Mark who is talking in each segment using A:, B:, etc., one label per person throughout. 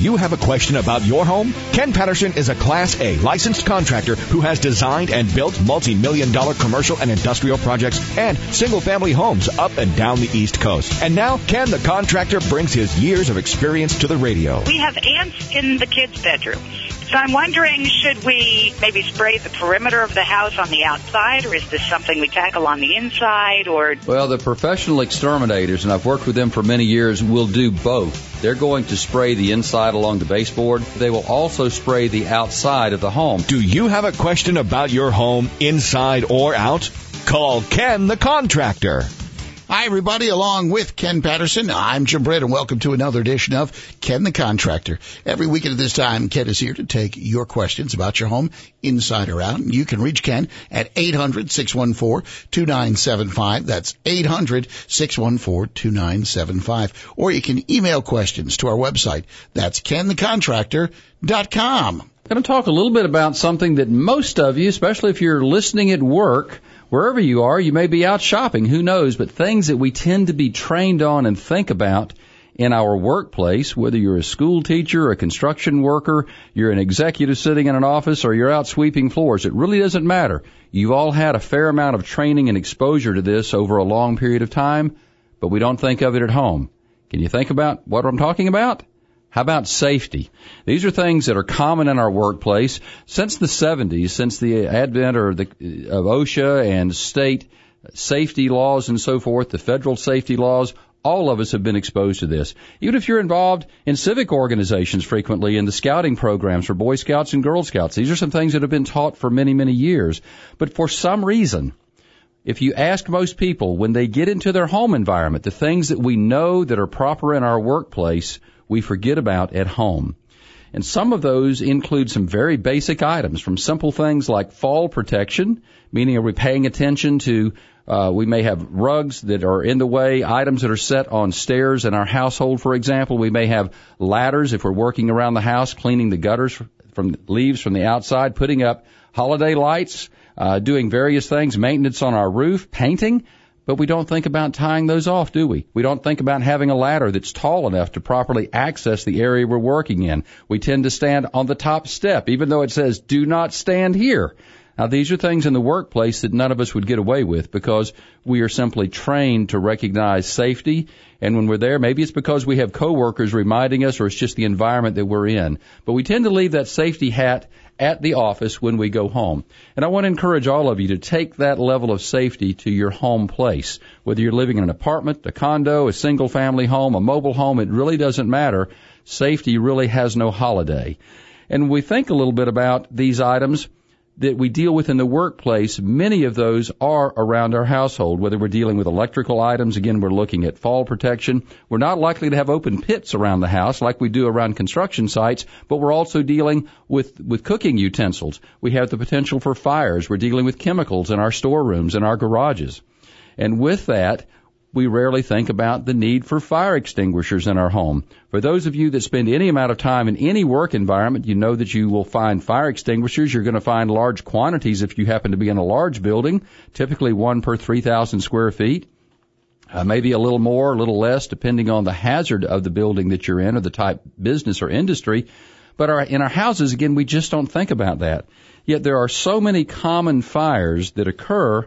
A: you have a question about your home? Ken Patterson is a Class A licensed contractor who has designed and built multi-million dollar commercial and industrial projects and single family homes up and down the East Coast. And now Ken the contractor brings his years of experience to the radio.
B: We have ants in the kids' bedrooms. So I'm wondering, should we maybe spray the perimeter of the house on the outside, or is this something we tackle on the inside, or?
C: Well, the professional exterminators, and I've worked with them for many years, will do both. They're going to spray the inside along the baseboard. They will also spray the outside of the home.
A: Do you have a question about your home, inside or out? Call Ken the contractor.
D: Hi, everybody. Along with Ken Patterson, I'm Jim Britt, and welcome to another edition of Ken the Contractor. Every weekend at this time, Ken is here to take your questions about your home, inside or out. And you can reach Ken at 800-614-2975. That's 800-614-2975. Or you can email questions to our website. That's kenthecontractor.com.
C: I'm going to talk a little bit about something that most of you, especially if you're listening at work, wherever you are, you may be out shopping, who knows, but things that we tend to be trained on and think about in our workplace, whether you're a school teacher, a construction worker, you're an executive sitting in an office, or you're out sweeping floors, it really doesn't matter. You've all had a fair amount of training and exposure to this over a long period of time, but we don't think of it at home. Can you think about what I'm talking about? How about safety? These are things that are common in our workplace since the 70s, since the advent of, the, of OSHA and state safety laws and so forth, the federal safety laws. All of us have been exposed to this. Even if you're involved in civic organizations frequently in the scouting programs for Boy Scouts and Girl Scouts, these are some things that have been taught for many, many years. But for some reason, if you ask most people when they get into their home environment, the things that we know that are proper in our workplace, we forget about at home. And some of those include some very basic items from simple things like fall protection, meaning are we paying attention to, uh, we may have rugs that are in the way, items that are set on stairs in our household, for example. We may have ladders if we're working around the house, cleaning the gutters from leaves from the outside, putting up holiday lights, uh, doing various things, maintenance on our roof, painting. But we don't think about tying those off, do we? We don't think about having a ladder that's tall enough to properly access the area we're working in. We tend to stand on the top step, even though it says do not stand here. Now these are things in the workplace that none of us would get away with because we are simply trained to recognize safety and when we're there, maybe it's because we have coworkers reminding us or it's just the environment that we're in. But we tend to leave that safety hat at the office when we go home. And I want to encourage all of you to take that level of safety to your home place. Whether you're living in an apartment, a condo, a single family home, a mobile home, it really doesn't matter. Safety really has no holiday. And we think a little bit about these items that we deal with in the workplace, many of those are around our household. Whether we're dealing with electrical items, again, we're looking at fall protection. We're not likely to have open pits around the house like we do around construction sites, but we're also dealing with, with cooking utensils. We have the potential for fires. We're dealing with chemicals in our storerooms and our garages. And with that, we rarely think about the need for fire extinguishers in our home. For those of you that spend any amount of time in any work environment, you know that you will find fire extinguishers. You're going to find large quantities if you happen to be in a large building, typically one per 3,000 square feet. Uh, maybe a little more, a little less, depending on the hazard of the building that you're in or the type business or industry. But our, in our houses, again, we just don't think about that. Yet there are so many common fires that occur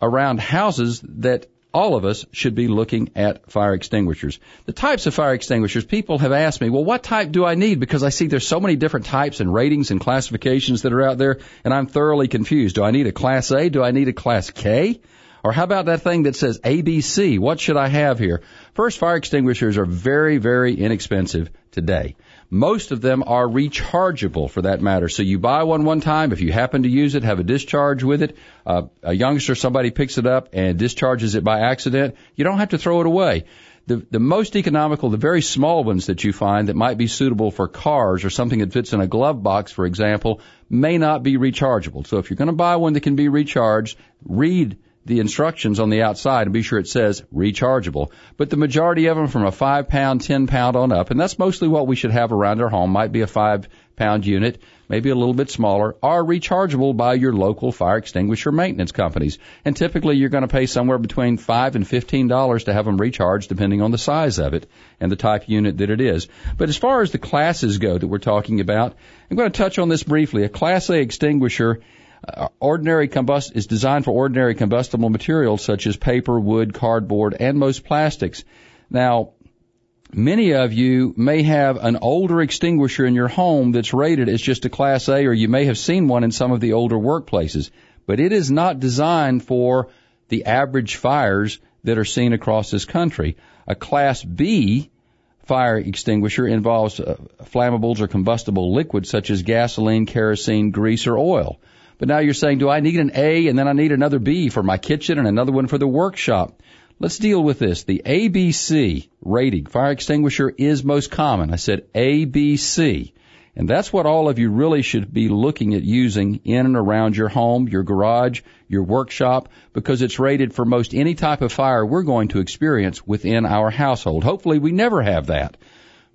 C: around houses that all of us should be looking at fire extinguishers. The types of fire extinguishers, people have asked me, well, what type do I need? Because I see there's so many different types and ratings and classifications that are out there, and I'm thoroughly confused. Do I need a Class A? Do I need a Class K? Or how about that thing that says ABC? What should I have here? First, fire extinguishers are very, very inexpensive today. Most of them are rechargeable for that matter. So you buy one one time. If you happen to use it, have a discharge with it. Uh, a youngster, somebody picks it up and discharges it by accident. You don't have to throw it away. The, the most economical, the very small ones that you find that might be suitable for cars or something that fits in a glove box, for example, may not be rechargeable. So if you're going to buy one that can be recharged, read the instructions on the outside and be sure it says rechargeable. But the majority of them from a five pound, ten pound on up, and that's mostly what we should have around our home, might be a five pound unit, maybe a little bit smaller, are rechargeable by your local fire extinguisher maintenance companies. And typically you're going to pay somewhere between five and fifteen dollars to have them recharged depending on the size of it and the type unit that it is. But as far as the classes go that we're talking about, I'm going to touch on this briefly. A class A extinguisher uh, ordinary combust is designed for ordinary combustible materials such as paper, wood, cardboard, and most plastics. Now, many of you may have an older extinguisher in your home that's rated as just a class A or you may have seen one in some of the older workplaces, but it is not designed for the average fires that are seen across this country. A class B fire extinguisher involves uh, flammables or combustible liquids such as gasoline, kerosene, grease, or oil. But now you're saying, do I need an A and then I need another B for my kitchen and another one for the workshop? Let's deal with this. The ABC rating fire extinguisher is most common. I said ABC. And that's what all of you really should be looking at using in and around your home, your garage, your workshop, because it's rated for most any type of fire we're going to experience within our household. Hopefully we never have that.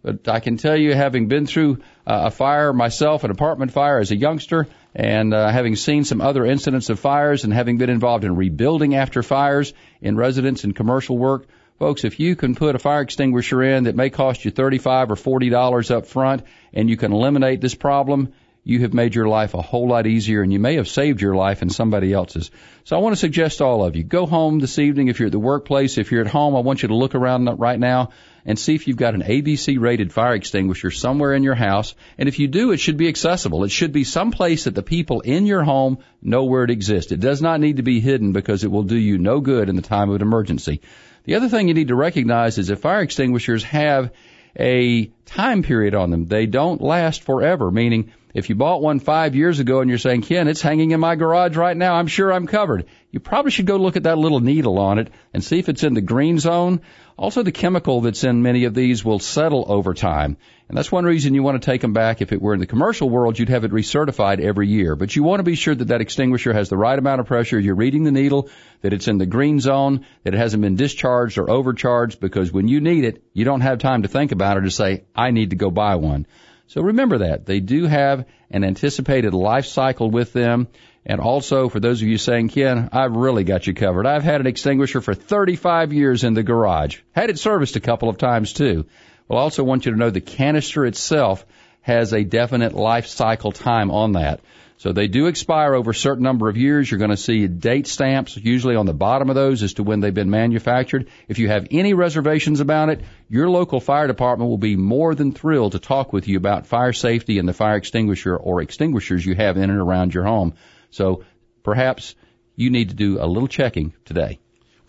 C: But I can tell you, having been through uh, a fire myself, an apartment fire as a youngster, and uh, having seen some other incidents of fires and having been involved in rebuilding after fires in residence and commercial work, folks, if you can put a fire extinguisher in that may cost you 35 or 40 dollars up front and you can eliminate this problem, you have made your life a whole lot easier and you may have saved your life and somebody else's. So I want to suggest to all of you, go home this evening if you're at the workplace. If you're at home, I want you to look around right now and see if you've got an ABC rated fire extinguisher somewhere in your house. And if you do, it should be accessible. It should be someplace that the people in your home know where it exists. It does not need to be hidden because it will do you no good in the time of an emergency. The other thing you need to recognize is that fire extinguishers have a time period on them. They don't last forever, meaning if you bought one five years ago and you're saying, Ken, it's hanging in my garage right now, I'm sure I'm covered. You probably should go look at that little needle on it and see if it's in the green zone. Also, the chemical that's in many of these will settle over time. And that's one reason you want to take them back. If it were in the commercial world, you'd have it recertified every year. But you want to be sure that that extinguisher has the right amount of pressure. You're reading the needle, that it's in the green zone, that it hasn't been discharged or overcharged, because when you need it, you don't have time to think about it or to say, I need to go buy one. So remember that. They do have an anticipated life cycle with them. And also, for those of you saying, Ken, I've really got you covered. I've had an extinguisher for 35 years in the garage. Had it serviced a couple of times too. Well, I also want you to know the canister itself has a definite life cycle time on that. So they do expire over a certain number of years. You're going to see date stamps usually on the bottom of those as to when they've been manufactured. If you have any reservations about it, your local fire department will be more than thrilled to talk with you about fire safety and the fire extinguisher or extinguishers you have in and around your home. So perhaps you need to do a little checking today.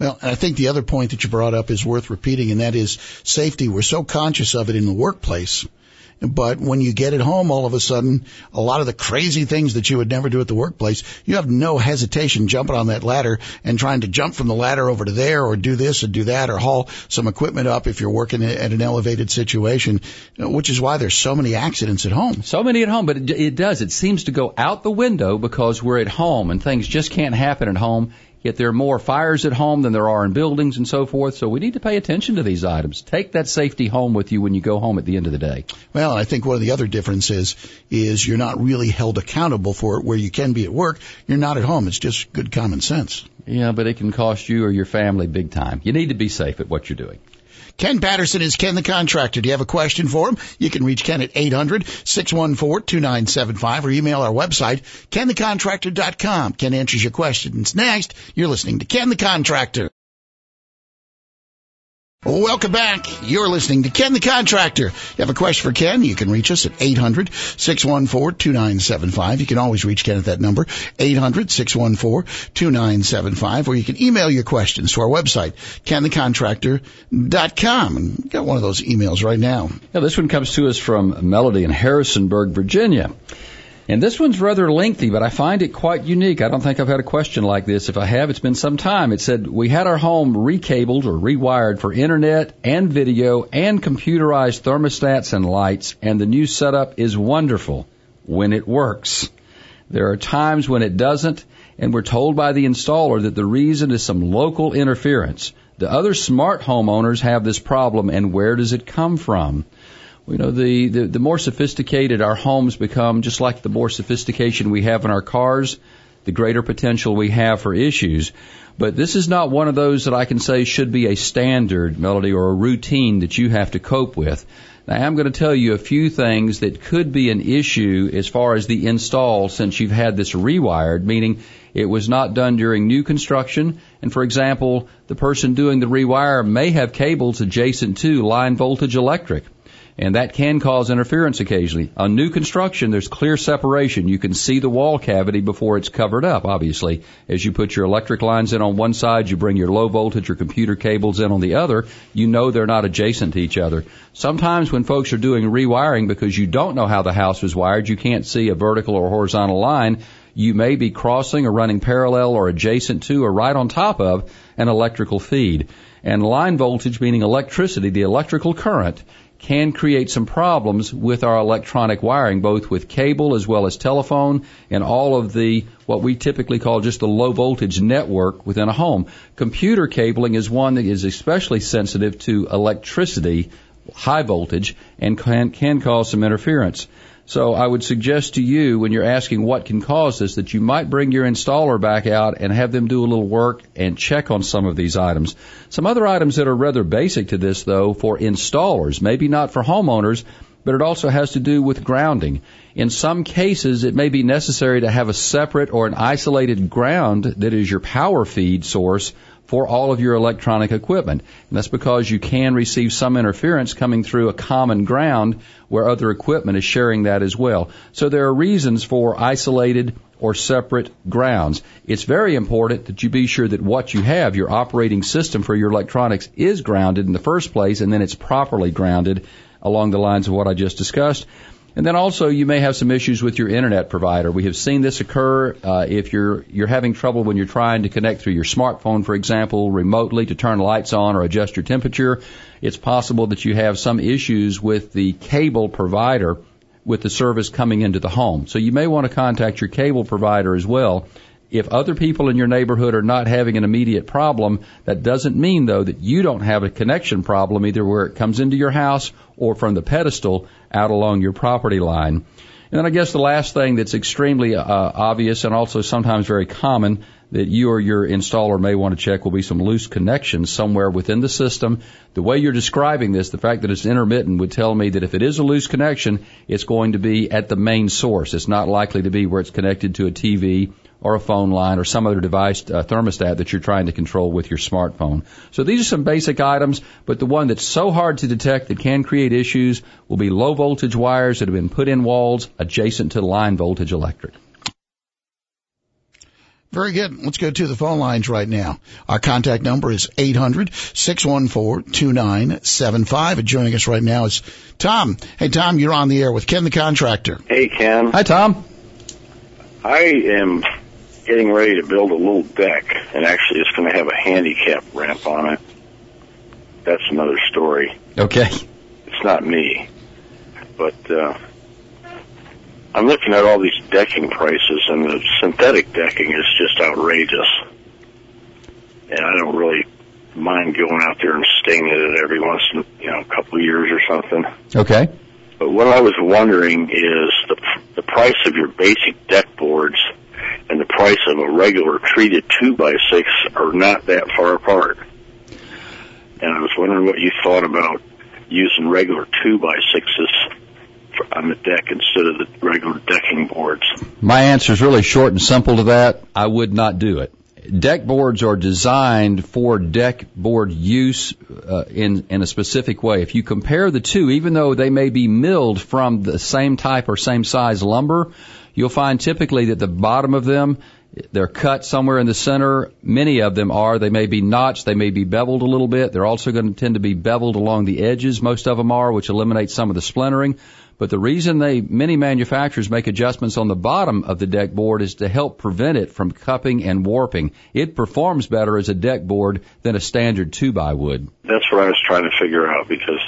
D: Well, I think the other point that you brought up is worth repeating, and that is safety. We're so conscious of it in the workplace but when you get it home, all of a sudden, a lot of the crazy things that you would never do at the workplace, you have no hesitation jumping on that ladder and trying to jump from the ladder over to there or do this and do that or haul some equipment up if you're working at an elevated situation, which is why there's so many accidents at home.
C: So many at home, but it, it does. It seems to go out the window because we're at home and things just can't happen at home Yet there are more fires at home than there are in buildings and so forth. So we need to pay attention to these items. Take that safety home with you when you go home at the end of the day.
D: Well, I think one of the other differences is you're not really held accountable for it where you can be at work. You're not at home. It's just good common sense.
C: Yeah, but it can cost you or your family big time. You need to be safe at what you're doing.
D: Ken Patterson is Ken the Contractor. Do you have a question for him? You can reach Ken at 800-614-2975 or email our website, kenthecontractor.com. Ken answers your questions. Next, you're listening to Ken the Contractor. Welcome back. You're listening to Ken the Contractor. You have a question for Ken, you can reach us at 800-614-2975. You can always reach Ken at that number, 800-614-2975, or you can email your questions to our website, kenthecontractor.com. And we got one of those emails right now.
C: Yeah, this one comes to us from Melody in Harrisonburg, Virginia. And this one's rather lengthy, but I find it quite unique. I don't think I've had a question like this. If I have, it's been some time. It said, we had our home recabled or rewired for internet and video and computerized thermostats and lights, and the new setup is wonderful when it works. There are times when it doesn't, and we're told by the installer that the reason is some local interference. The other smart homeowners have this problem, and where does it come from? You know, the, the, the more sophisticated our homes become, just like the more sophistication we have in our cars, the greater potential we have for issues. But this is not one of those that I can say should be a standard melody or a routine that you have to cope with. Now, I'm going to tell you a few things that could be an issue as far as the install since you've had this rewired, meaning it was not done during new construction. And for example, the person doing the rewire may have cables adjacent to line voltage electric and that can cause interference occasionally. On new construction, there's clear separation. You can see the wall cavity before it's covered up, obviously. As you put your electric lines in on one side, you bring your low voltage or computer cables in on the other, you know they're not adjacent to each other. Sometimes when folks are doing rewiring because you don't know how the house was wired, you can't see a vertical or horizontal line, you may be crossing or running parallel or adjacent to or right on top of an electrical feed. And line voltage, meaning electricity, the electrical current, can create some problems with our electronic wiring, both with cable as well as telephone and all of the what we typically call just the low voltage network within a home. Computer cabling is one that is especially sensitive to electricity, high voltage, and can, can cause some interference. So I would suggest to you when you're asking what can cause this that you might bring your installer back out and have them do a little work and check on some of these items. Some other items that are rather basic to this though for installers, maybe not for homeowners, but it also has to do with grounding. In some cases, it may be necessary to have a separate or an isolated ground that is your power feed source for all of your electronic equipment. And that's because you can receive some interference coming through a common ground where other equipment is sharing that as well. So there are reasons for isolated or separate grounds. It's very important that you be sure that what you have, your operating system for your electronics, is grounded in the first place and then it's properly grounded along the lines of what I just discussed. And then also you may have some issues with your internet provider. We have seen this occur uh, if you're you're having trouble when you're trying to connect through your smartphone, for example, remotely to turn lights on or adjust your temperature. It's possible that you have some issues with the cable provider with the service coming into the home. So you may want to contact your cable provider as well if other people in your neighborhood are not having an immediate problem, that doesn't mean though that you don't have a connection problem either where it comes into your house or from the pedestal out along your property line. And then I guess the last thing that's extremely uh, obvious and also sometimes very common that you or your installer may want to check will be some loose connections somewhere within the system. The way you're describing this, the fact that it's intermittent would tell me that if it is a loose connection, it's going to be at the main source. It's not likely to be where it's connected to a TV or a phone line or some other device uh, thermostat that you're trying to control with your smartphone. So these are some basic items, but the one that's so hard to detect that can create issues will be low voltage wires that have been put in walls adjacent to line voltage electric.
D: Very good. Let's go to the phone lines right now. Our contact number is 800-614-2975. And joining us right now is Tom. Hey, Tom, you're on the air with Ken the Contractor.
E: Hey, Ken.
C: Hi, Tom.
E: I am getting ready to build a little deck, and actually it's going to have a handicap ramp on it. That's another story.
C: Okay.
E: It's not me. But uh, I'm looking at all these decking prices, and the synthetic decking is just outrageous. And I don't really mind going out there and staining it every once in you know a couple of years or something.
C: Okay.
E: But what I was wondering is the the price of your basic deck boards price of a regular treated two by six are not that far apart. And I was wondering what you thought about using regular two by sixes on the deck instead of the regular decking boards.
C: My answer is really short and simple to that. I would not do it. Deck boards are designed for deck board use uh, in in a specific way. If you compare the two, even though they may be milled from the same type or same size lumber, you'll find typically that the bottom of them they're cut somewhere in the center. Many of them are. They may be notched. They may be beveled a little bit. They're also going to tend to be beveled along the edges. Most of them are, which eliminates some of the splintering. But the reason they, many manufacturers make adjustments on the bottom of the deck board is to help prevent it from cupping and warping. It performs better as a deck board than a standard two by would.
E: That's what I was trying to figure out because,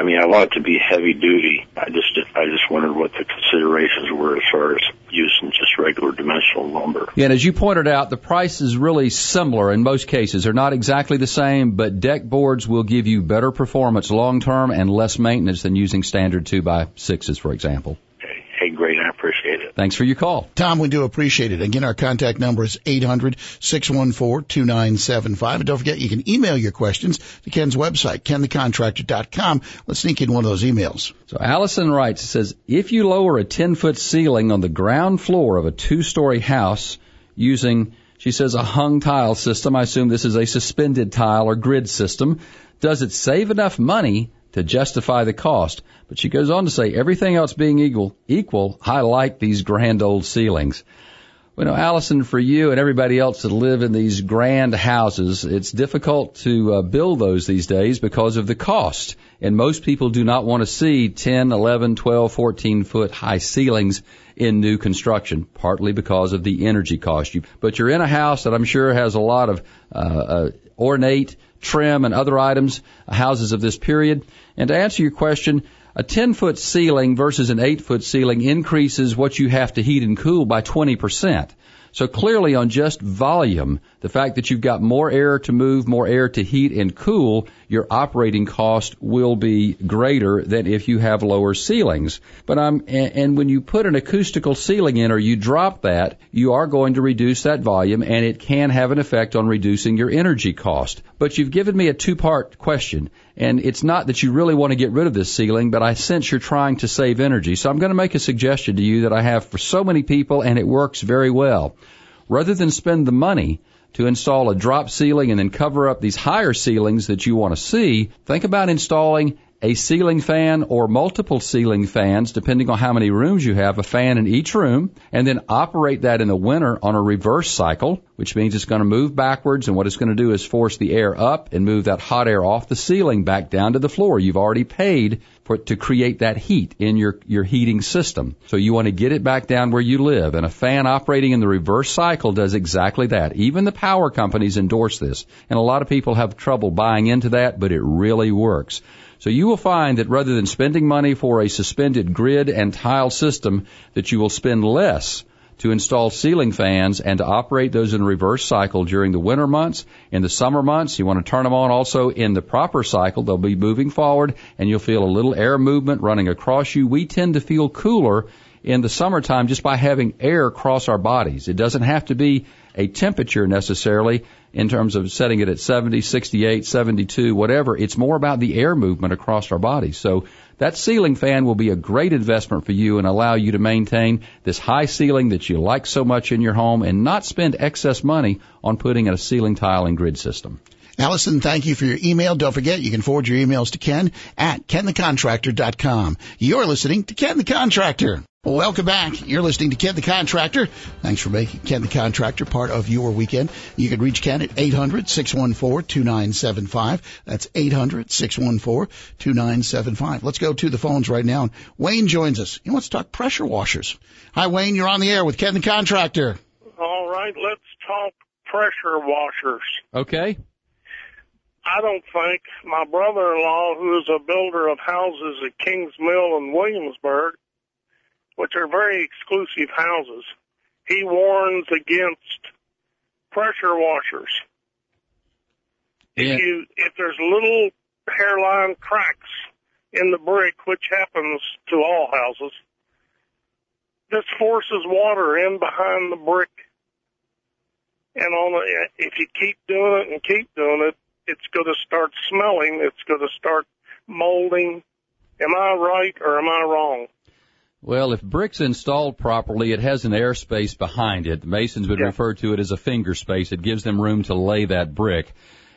E: I mean, I want it to be heavy duty. I just, I just wondered what the considerations were as far as using just regular dimensional lumber.
C: Yeah, and as you pointed out, the price is really similar in most cases. They're not exactly the same, but deck boards will give you better performance long term and less maintenance than using standard 2 by 6s for example.
E: Okay. Hey, great. I appreciate it.
C: Thanks for your call.
D: Tom, we do appreciate it. Again, our contact number is 800-614-2975. And don't forget, you can email your questions to Ken's website, kenthecontractor.com. Let's sneak in one of those emails.
C: So Allison writes, says, if you lower a 10 foot ceiling on the ground floor of a two story house using, she says, a hung tile system, I assume this is a suspended tile or grid system, does it save enough money to justify the cost? But she goes on to say, everything else being equal, equal, I like these grand old ceilings. You know, Allison, for you and everybody else that live in these grand houses, it's difficult to uh, build those these days because of the cost. And most people do not want to see 10, 11, 12, 14 foot high ceilings in new construction, partly because of the energy cost. But you're in a house that I'm sure has a lot of uh, uh, ornate trim and other items, uh, houses of this period. And to answer your question, a 10 foot ceiling versus an 8 foot ceiling increases what you have to heat and cool by 20%. So clearly on just volume, the fact that you've got more air to move, more air to heat and cool, your operating cost will be greater than if you have lower ceilings. But I'm, and, when you put an acoustical ceiling in or you drop that, you are going to reduce that volume and it can have an effect on reducing your energy cost. But you've given me a two part question and it's not that you really want to get rid of this ceiling, but I sense you're trying to save energy. So I'm going to make a suggestion to you that I have for so many people and it works very well. Rather than spend the money to install a drop ceiling and then cover up these higher ceilings that you want to see, think about installing a ceiling fan or multiple ceiling fans, depending on how many rooms you have, a fan in each room, and then operate that in the winter on a reverse cycle, which means it's going to move backwards, and what it's going to do is force the air up and move that hot air off the ceiling back down to the floor. You've already paid for to create that heat in your, your heating system. So you want to get it back down where you live. And a fan operating in the reverse cycle does exactly that. Even the power companies endorse this. And a lot of people have trouble buying into that, but it really works. So you will find that rather than spending money for a suspended grid and tile system, that you will spend less to install ceiling fans and to operate those in reverse cycle during the winter months. In the summer months, you want to turn them on also in the proper cycle. They'll be moving forward and you'll feel a little air movement running across you. We tend to feel cooler in the summertime just by having air cross our bodies. It doesn't have to be a temperature necessarily in terms of setting it at 70, 68, 72, whatever. It's more about the air movement across our bodies. So that ceiling fan will be a great investment for you and allow you to maintain this high ceiling that you like so much in your home and not spend excess money on putting in a ceiling tile and grid system.
D: Allison, thank you for your email. Don't forget, you can forward your emails to Ken at kenthecontractor.com. You're listening to Ken the Contractor. Welcome back. You're listening to Ken the Contractor. Thanks for making Ken the Contractor part of your weekend. You can reach Ken at 800-614-2975. That's 800-614-2975. Let's go to the phones right now. Wayne joins us. He wants to talk pressure washers. Hi, Wayne. You're on the air with Ken the Contractor.
F: All right. Let's talk pressure washers.
C: Okay.
F: I don't think my brother-in-law, who is a builder of houses at Kingsmill in Williamsburg, which are very exclusive houses, he warns against pressure washers.
C: Yeah.
F: If you if there's little hairline cracks in the brick, which happens to all houses, this forces water in behind the brick. And on the, if you keep doing it and keep doing it, it's going to start smelling. It's going to start molding. Am I right or am I wrong?
C: Well, if brick's installed properly, it has an airspace behind it. The masons would
F: Yeah.
C: refer to it as a finger space. It gives them room to lay that brick.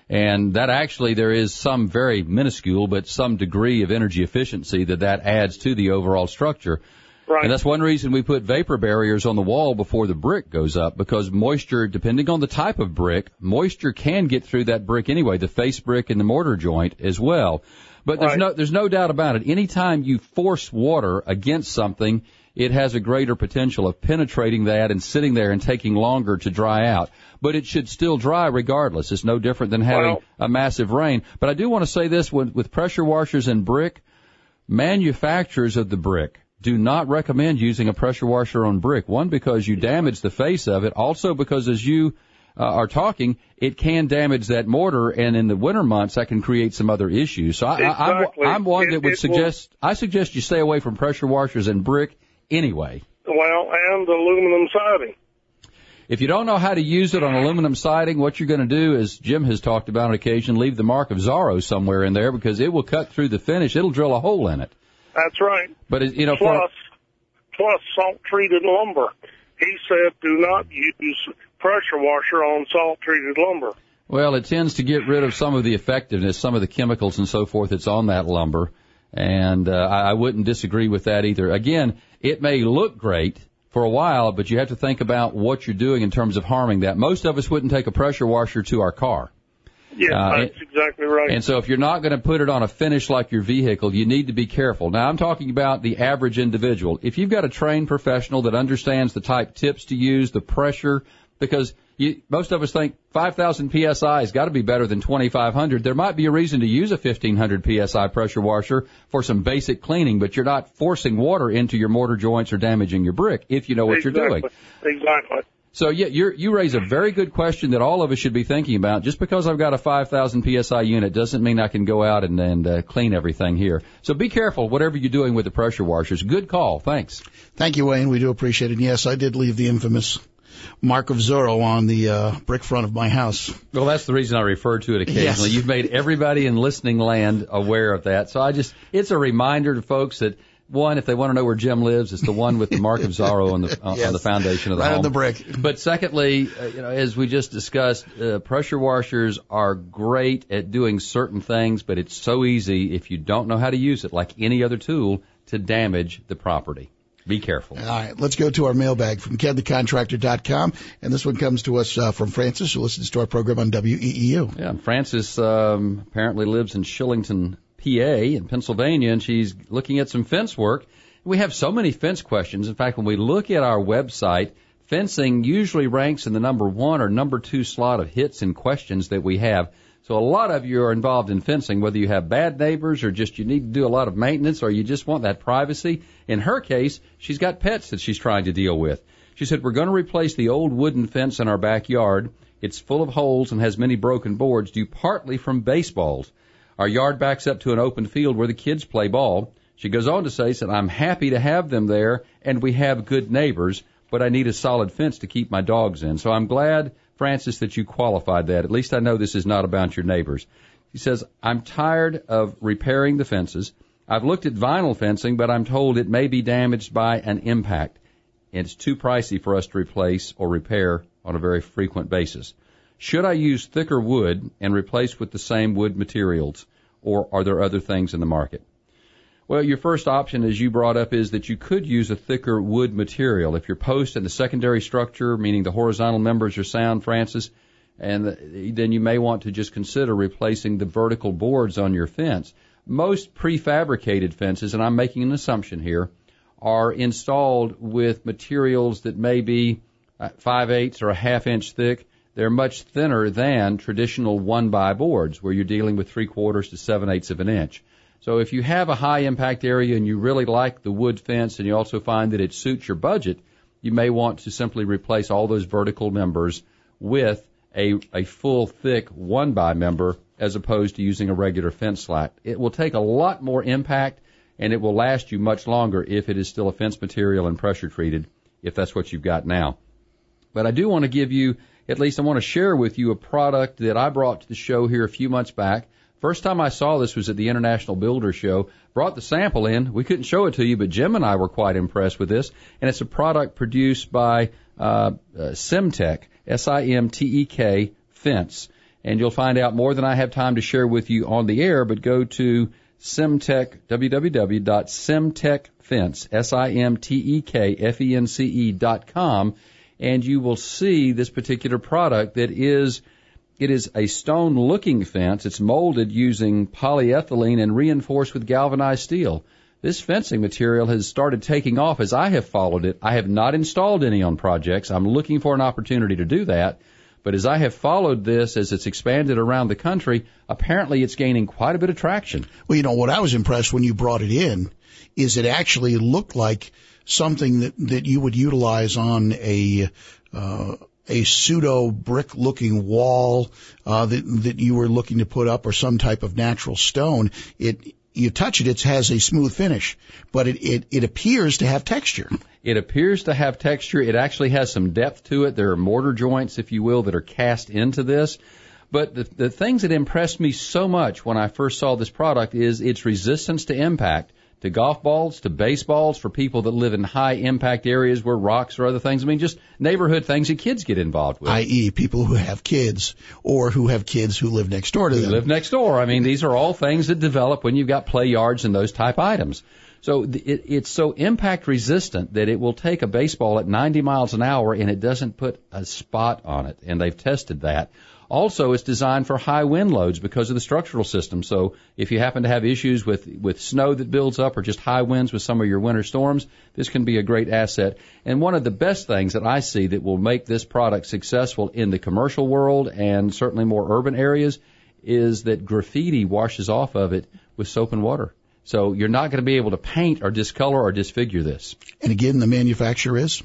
C: And that actually, there is some very minuscule, but some degree of energy efficiency that that adds to the overall structure.
F: Right.
C: And that's one reason we put vapor barriers on the wall before the brick goes up because moisture, depending on the type of brick, moisture can get through that brick anyway, the face brick and the mortar joint as well. But there's
F: Right.
C: no, there's no doubt about it. Anytime you force water against something, it has a greater potential of penetrating that and sitting there and taking longer to dry out. But it should still dry regardless. It's no different than having a massive rain. But I do want to say this with, with pressure washers and brick, manufacturers of the brick do not recommend using a pressure washer on brick. One, because you damage the face of it. Also, because as you uh, are talking, it can damage that mortar, and in the winter months, that can create some other issues. So I,
F: exactly.
C: I, I'm, I'm one
F: it,
C: that would suggest
F: will,
C: I suggest you stay away from pressure washers and brick anyway.
F: Well, and aluminum siding.
C: If you don't know how to use it on aluminum siding, what you're going to do, is Jim has talked about on occasion, leave the mark of Zorro somewhere in there because it will cut through the finish. It'll drill a hole in it.
F: That's right.
C: But you know,
F: plus, plus salt treated lumber. He said, do not use pressure washer on salt treated lumber.
C: Well, it tends to get rid of some of the effectiveness, some of the chemicals and so forth that's on that lumber. And uh, I, I wouldn't disagree with that either. Again, it may look great for a while, but you have to think about what you're doing in terms of harming that. Most of us wouldn't take a pressure washer to our car.
F: Yeah, uh, that's and, exactly right.
C: And so if you're not going to put it on a finish like your vehicle, you need to be careful. Now I'm talking about the average individual. If you've got a trained professional that understands the type tips to use, the pressure, because you, most of us think 5,000 psi has got to be better than 2,500. There might be a reason to use a 1,500 psi pressure washer for some basic cleaning, but you're not forcing water into your mortar joints or damaging your brick if you know what
F: exactly.
C: you're doing.
F: Exactly.
C: So yeah, you you raise a very good question that all of us should be thinking about. Just because I've got a 5,000 psi unit doesn't mean I can go out and, and uh, clean everything here. So be careful, whatever you're doing with the pressure washers. Good call. Thanks.
D: Thank you, Wayne. We do appreciate it. And yes, I did leave the infamous mark of Zorro on the uh, brick front of my house.
C: Well, that's the reason I refer to it occasionally.
D: Yes.
C: You've made everybody in listening land aware of that. So I just, it's a reminder to folks that one, if they want to know where Jim lives, it's the one with the mark of Zorro on the
D: yes.
C: on the foundation of the
D: right
C: home.
D: on the brick.
C: But secondly, uh, you know, as we just discussed, uh, pressure washers are great at doing certain things, but it's so easy if you don't know how to use it, like any other tool, to damage the property. Be careful.
D: All right, let's go to our mailbag from KenTheContractor.com, and this one comes to us uh, from Francis, who listens to our program on WEEU.
C: Yeah, Francis um, apparently lives in Shillington, PA, in Pennsylvania, and she's looking at some fence work. We have so many fence questions. In fact, when we look at our website, fencing usually ranks in the number one or number two slot of hits and questions that we have. So a lot of you are involved in fencing, whether you have bad neighbors or just you need to do a lot of maintenance or you just want that privacy. In her case, she's got pets that she's trying to deal with. She said, we're going to replace the old wooden fence in our backyard. It's full of holes and has many broken boards due partly from baseballs. Our yard backs up to an open field where the kids play ball. She goes on to say, said, I'm happy to have them there and we have good neighbors, but I need a solid fence to keep my dogs in. So I'm glad Francis, that you qualified that. At least I know this is not about your neighbors. He says, I'm tired of repairing the fences. I've looked at vinyl fencing, but I'm told it may be damaged by an impact. And it's too pricey for us to replace or repair on a very frequent basis. Should I use thicker wood and replace with the same wood materials, or are there other things in the market? Well, your first option, as you brought up, is that you could use a thicker wood material. If your post and the secondary structure, meaning the horizontal members, are sound, Francis, and then you may want to just consider replacing the vertical boards on your fence. Most prefabricated fences, and I'm making an assumption here, are installed with materials that may be uh, five eighths or a half inch thick. They're much thinner than traditional one by boards, where you're dealing with three quarters to seven eighths of an inch. So if you have a high impact area and you really like the wood fence and you also find that it suits your budget, you may want to simply replace all those vertical members with a, a full thick one by member as opposed to using a regular fence slat. It will take a lot more impact and it will last you much longer if it is still a fence material and pressure treated, if that's what you've got now. But I do want to give you, at least I want to share with you a product that I brought to the show here a few months back First time I saw this was at the International Builder Show. Brought the sample in. We couldn't show it to you, but Jim and I were quite impressed with this. And it's a product produced by uh, uh, Simtek, S-I-M-T-E-K, Fence. And you'll find out more than I have time to share with you on the air, but go to Simtek, www.simtekfence, S-I-M-T-E-K-F-E-N-C-E dot com, and you will see this particular product that is it is a stone looking fence. It's molded using polyethylene and reinforced with galvanized steel. This fencing material has started taking off as I have followed it. I have not installed any on projects. I'm looking for an opportunity to do that. But as I have followed this as it's expanded around the country, apparently it's gaining quite a bit of traction.
D: Well, you know, what I was impressed when you brought it in is it actually looked like something that, that you would utilize on a, uh, a pseudo brick looking wall uh, that that you were looking to put up or some type of natural stone. It you touch it it has a smooth finish but it it, it appears to have texture.
C: It appears to have texture. It actually has some depth to it. There are mortar joints if you will that are cast into this. But the, the things that impressed me so much when I first saw this product is its resistance to impact to golf balls to baseballs for people that live in high impact areas where rocks or other things. I mean, just neighborhood things that kids get involved with.
D: I.e., people who have kids or who have kids who live next door to them.
C: Live next door. I mean, these are all things that develop when you've got play yards and those type items. So it, it's so impact resistant that it will take a baseball at 90 miles an hour and it doesn't put a spot on it. And they've tested that. Also, it's designed for high wind loads because of the structural system. So if you happen to have issues with, with snow that builds up or just high winds with some of your winter storms, this can be a great asset. And one of the best things that I see that will make this product successful in the commercial world and certainly more urban areas is that graffiti washes off of it with soap and water. So you're not going to be able to paint or discolor or disfigure this.
D: And again, the manufacturer is?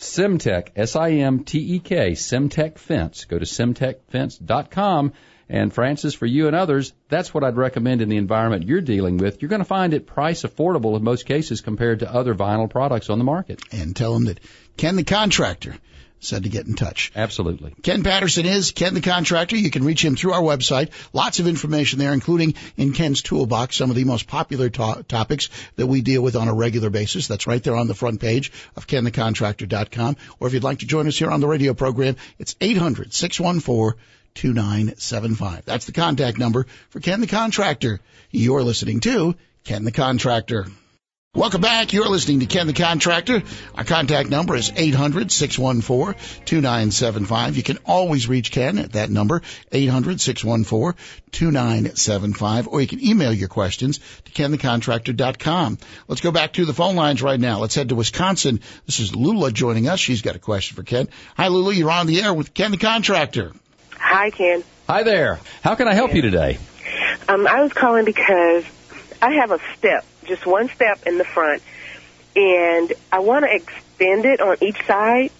C: Simtek, S-I-M-T-E-K, Simtek Fence. Go to simtekfence.com. And Francis, for you and others, that's what I'd recommend in the environment you're dealing with. You're going to find it price affordable in most cases compared to other vinyl products on the market.
D: And tell them that Ken the contractor said to get in touch.
C: Absolutely.
D: Ken Patterson is Ken the contractor. You can reach him through our website. Lots of information there, including in Ken's toolbox, some of the most popular to- topics that we deal with on a regular basis. That's right there on the front page of kenthecontractor.com. Or if you'd like to join us here on the radio program, it's 800 614 2975. That's the contact number for Ken the Contractor. You're listening to Ken the Contractor. Welcome back. You're listening to Ken the Contractor. Our contact number is 800-614-2975. You can always reach Ken at that number, 800-614-2975, or you can email your questions to kenthecontractor.com. Let's go back to the phone lines right now. Let's head to Wisconsin. This is Lula joining us. She's got a question for Ken. Hi, Lula. You're on the air with Ken the Contractor.
G: Hi, Ken.
C: Hi there. How can I help you today?
G: Um, I was calling because I have a step just one step in the front, and I want to extend it on each side.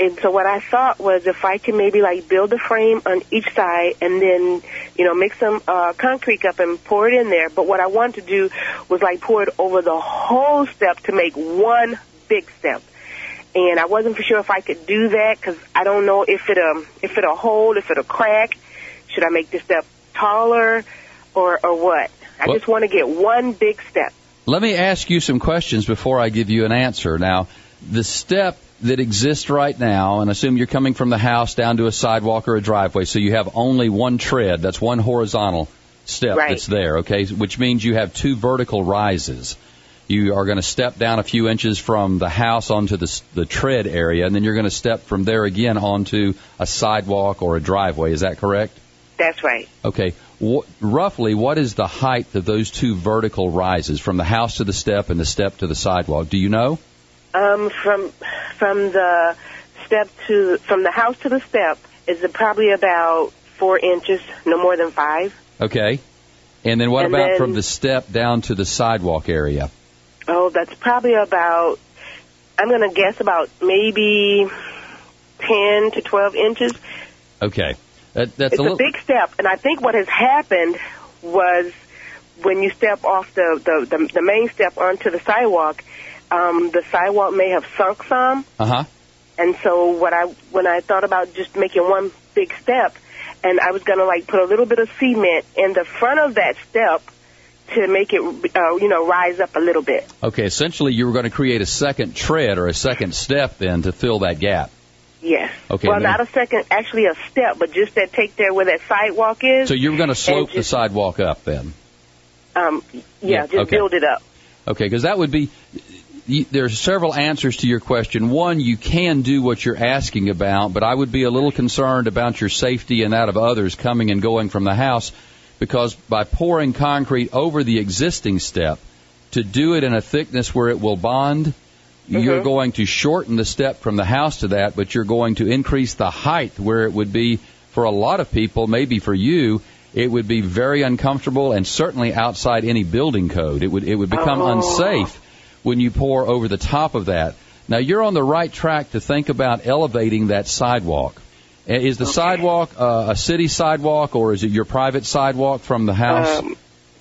G: And so what I thought was if I can maybe like build a frame on each side and then, you know, mix some uh, concrete up and pour it in there. But what I wanted to do was like pour it over the whole step to make one big step. And I wasn't for sure if I could do that because I don't know if it um if it'll hold, if it'll crack. Should I make the step taller or or what? I well, just want to get one big step.
C: Let me ask you some questions before I give you an answer. Now, the step that exists right now, and assume you're coming from the house down to a sidewalk or a driveway, so you have only one tread. That's one horizontal step
G: right.
C: that's there, okay? Which means you have two vertical rises. You are going to step down a few inches from the house onto the, the tread area, and then you're going to step from there again onto a sidewalk or a driveway. Is that correct?
G: That's right.
C: Okay what, roughly what is the height of those two vertical rises from the house to the step and the step to the sidewalk? Do you know?
G: Um, from from the step to from the house to the step is probably about four inches, no more than five.
C: Okay, and then what
G: and
C: about
G: then,
C: from the step down to the sidewalk area?
G: Oh, that's probably about. I'm going to guess about maybe ten to twelve inches.
C: Okay. That, that's
G: it's
C: a, little...
G: a big step, and I think what has happened was when you step off the the, the, the main step onto the sidewalk, um, the sidewalk may have sunk some.
C: Uh huh.
G: And so what I when I thought about just making one big step, and I was gonna like put a little bit of cement in the front of that step to make it, uh, you know, rise up a little bit.
C: Okay, essentially you were going to create a second tread or a second step then to fill that gap.
G: Yes.
C: Okay.
G: Well, not a second, actually a step, but just that take there where that sidewalk is.
C: So you're going to slope just, the sidewalk up then?
G: Um, yeah, yeah. just
C: okay.
G: build it up.
C: Okay, because that would be. There's several answers to your question. One, you can do what you're asking about, but I would be a little concerned about your safety and that of others coming and going from the house, because by pouring concrete over the existing step, to do it in a thickness where it will bond, you're
G: Mhm.
C: going to shorten the step from the house to that, but you're going to increase the height where it would be for a lot of people, maybe for you, it would be very uncomfortable and certainly outside any building code. It would it would become
G: Oh.
C: unsafe when you pour over the top of that. Now you're on the right track to think about elevating that sidewalk. Uh, Is the
G: Okay.
C: sidewalk uh, a city sidewalk or is it your private sidewalk from the house?
G: Um,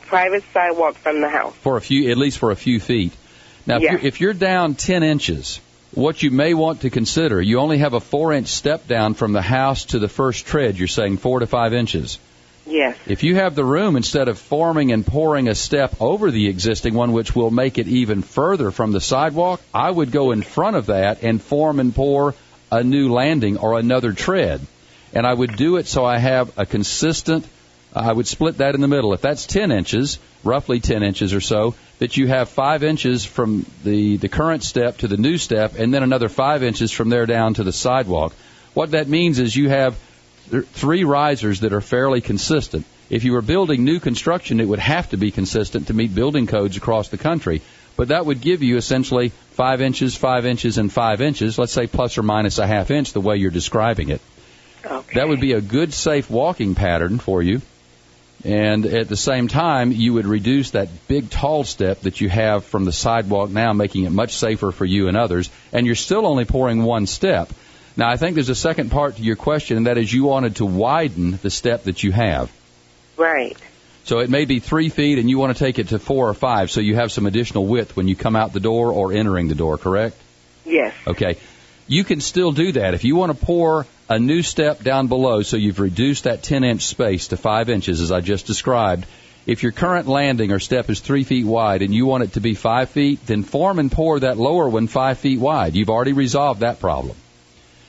G: private sidewalk from the house.
C: for a few, at least for a few feet. Now, if, you're, if you're down 10 inches, what you may want to consider, you only have a four inch step down from the house to the first tread. You're saying four to five inches.
G: Yes.
C: If you have the room, instead of forming and pouring a step over the existing one, which will make it even further from the sidewalk, I would go in front of that and form and pour a new landing or another tread. And I would do it so I have a consistent, I would split that in the middle. If that's 10 inches, roughly 10 inches or so, that you have five inches from the, the current step to the new step and then another five inches from there down to the sidewalk. What that means is you have th- three risers that are fairly consistent. If you were building new construction, it would have to be consistent to meet building codes across the country. But that would give you essentially five inches, five inches, and five inches, let's say plus or minus a half inch the way you're describing it.
G: Okay.
C: That would be a good, safe walking pattern for you. And at the same time, you would reduce that big, tall step that you have from the sidewalk now, making it much safer for you and others. And you're still only pouring one step. Now, I think there's a second part to your question, and that is you wanted to widen the step that you have.
G: Right.
C: So it may be three feet, and you want to take it to four or five, so you have some additional width when you come out the door or entering the door, correct?
G: Yes.
C: Okay. You can still do that. If you want to pour a new step down below, so you've reduced that 10 inch space to 5 inches, as I just described, if your current landing or step is 3 feet wide and you want it to be 5 feet, then form and pour that lower one 5 feet wide. You've already resolved that problem.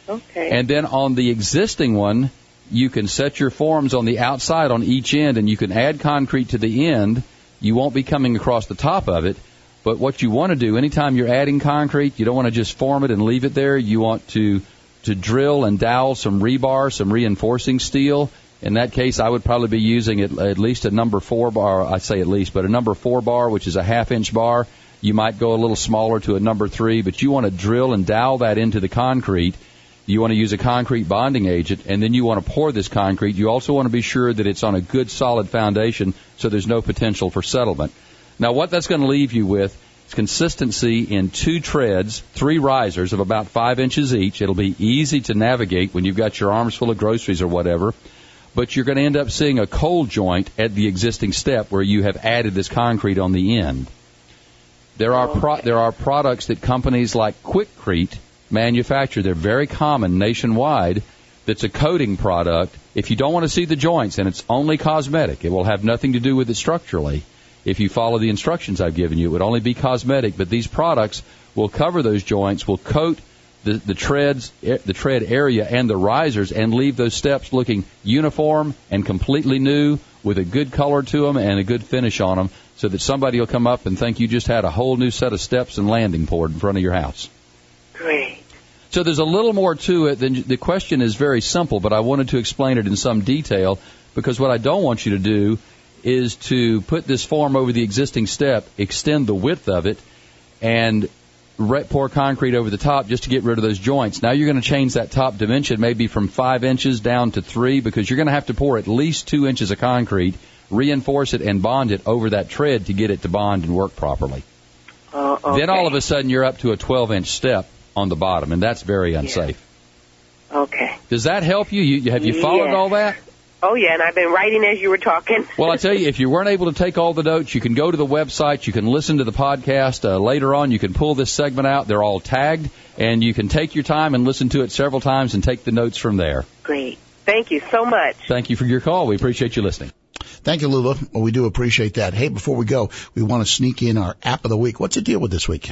G: Okay.
C: And then on the existing one, you can set your forms on the outside on each end and you can add concrete to the end. You won't be coming across the top of it. But what you want to do, anytime you're adding concrete, you don't want to just form it and leave it there. You want to, to drill and dowel some rebar, some reinforcing steel. In that case, I would probably be using at, at least a number four bar, I say at least, but a number four bar, which is a half inch bar. You might go a little smaller to a number three, but you want to drill and dowel that into the concrete. You want to use a concrete bonding agent, and then you want to pour this concrete. You also want to be sure that it's on a good solid foundation so there's no potential for settlement. Now, what that's going to leave you with is consistency in two treads, three risers of about five inches each. It'll be easy to navigate when you've got your arms full of groceries or whatever. But you're going to end up seeing a cold joint at the existing step where you have added this concrete on the end. There are pro- there are products that companies like Quikrete manufacture. They're very common nationwide. That's a coating product. If you don't want to see the joints and it's only cosmetic, it will have nothing to do with it structurally. If you follow the instructions I've given you, it would only be cosmetic. But these products will cover those joints, will coat the, the treads, the tread area, and the risers, and leave those steps looking uniform and completely new, with a good color to them and a good finish on them, so that somebody will come up and think you just had a whole new set of steps and landing poured in front of your house.
G: Great.
C: So there's a little more to it than the question is very simple, but I wanted to explain it in some detail because what I don't want you to do is to put this form over the existing step, extend the width of it, and pour concrete over the top just to get rid of those joints. Now you're going to change that top dimension maybe from five inches down to three because you're going to have to pour at least two inches of concrete, reinforce it, and bond it over that tread to get it to bond and work properly.
G: Uh, okay.
C: Then all of a sudden you're up to a 12 inch step on the bottom, and that's very unsafe.
G: Okay.
C: Does that help you? you have you followed
G: Yes.
C: all that?
G: Oh yeah, and I've been writing as you were talking.
C: Well, I tell you, if you weren't able to take all the notes, you can go to the website. You can listen to the podcast uh, later on. You can pull this segment out. They're all tagged, and you can take your time and listen to it several times and take the notes from there.
G: Great. Thank you so much.
C: Thank you for your call. We appreciate you listening.
D: Thank you, Lula. Well, we do appreciate that. Hey, before we go, we want to sneak in our app of the week. What's the deal with this week?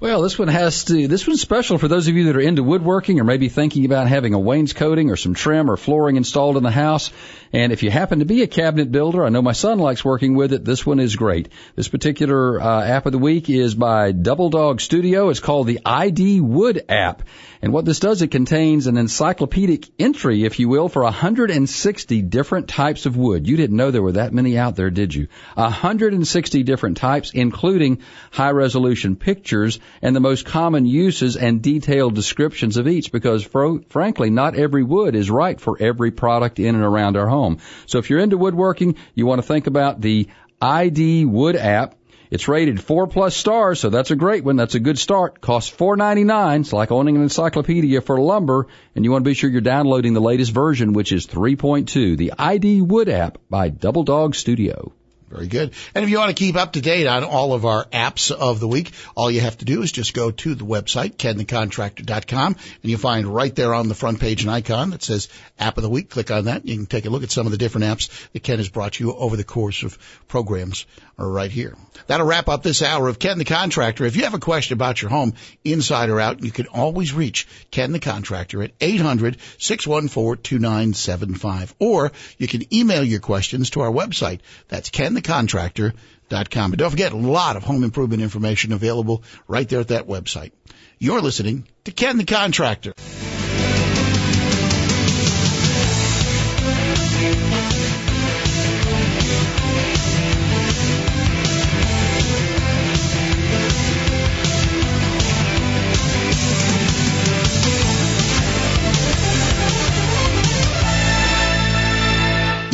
C: Well, this one has to. This one's special for those of you that are into woodworking or maybe thinking about having a wainscoting or some trim or flooring installed in the house. And if you happen to be a cabinet builder, I know my son likes working with it. This one is great. This particular uh, app of the week is by Double Dog Studio. It's called the ID Wood app. And what this does, it contains an encyclopedic entry, if you will, for 160 different types of wood. You didn't know there were that many out there, did you? 160 different types, including high resolution pictures and the most common uses and detailed descriptions of each because frankly, not every wood is right for every product in and around our home. So if you're into woodworking, you want to think about the ID Wood app. It's rated four plus stars, so that's a great one. That's a good start. Costs four ninety nine. It's like owning an encyclopedia for lumber, and you want to be sure you're downloading the latest version, which is 3.2, the ID Wood app by Double Dog Studio.
D: Very good. And if you want to keep up to date on all of our apps of the week, all you have to do is just go to the website, kenthecontractor.com, and you'll find right there on the front page an icon that says App of the Week. Click on that. You can take a look at some of the different apps that Ken has brought you over the course of programs right here. That'll wrap up this hour of Ken the Contractor. If you have a question about your home, inside or out, you can always reach Ken the Contractor at 800-614-2975. Or you can email your questions to our website. That's kenthecontractor.com. And don't forget, a lot of home improvement information available right there at that website. You're listening to Ken the Contractor.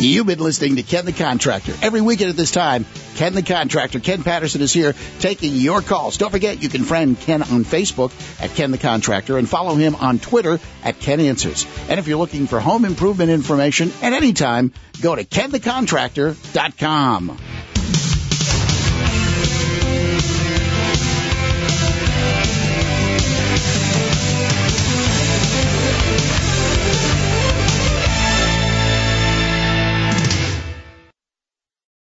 D: You've been listening to Ken the Contractor. Every weekend at this time, Ken the Contractor, Ken Patterson is here taking your calls. Don't forget, you can friend Ken on Facebook at Ken the Contractor and follow him on Twitter at Ken Answers. And if you're looking for home improvement information at any time, go to kenthecontractor.com.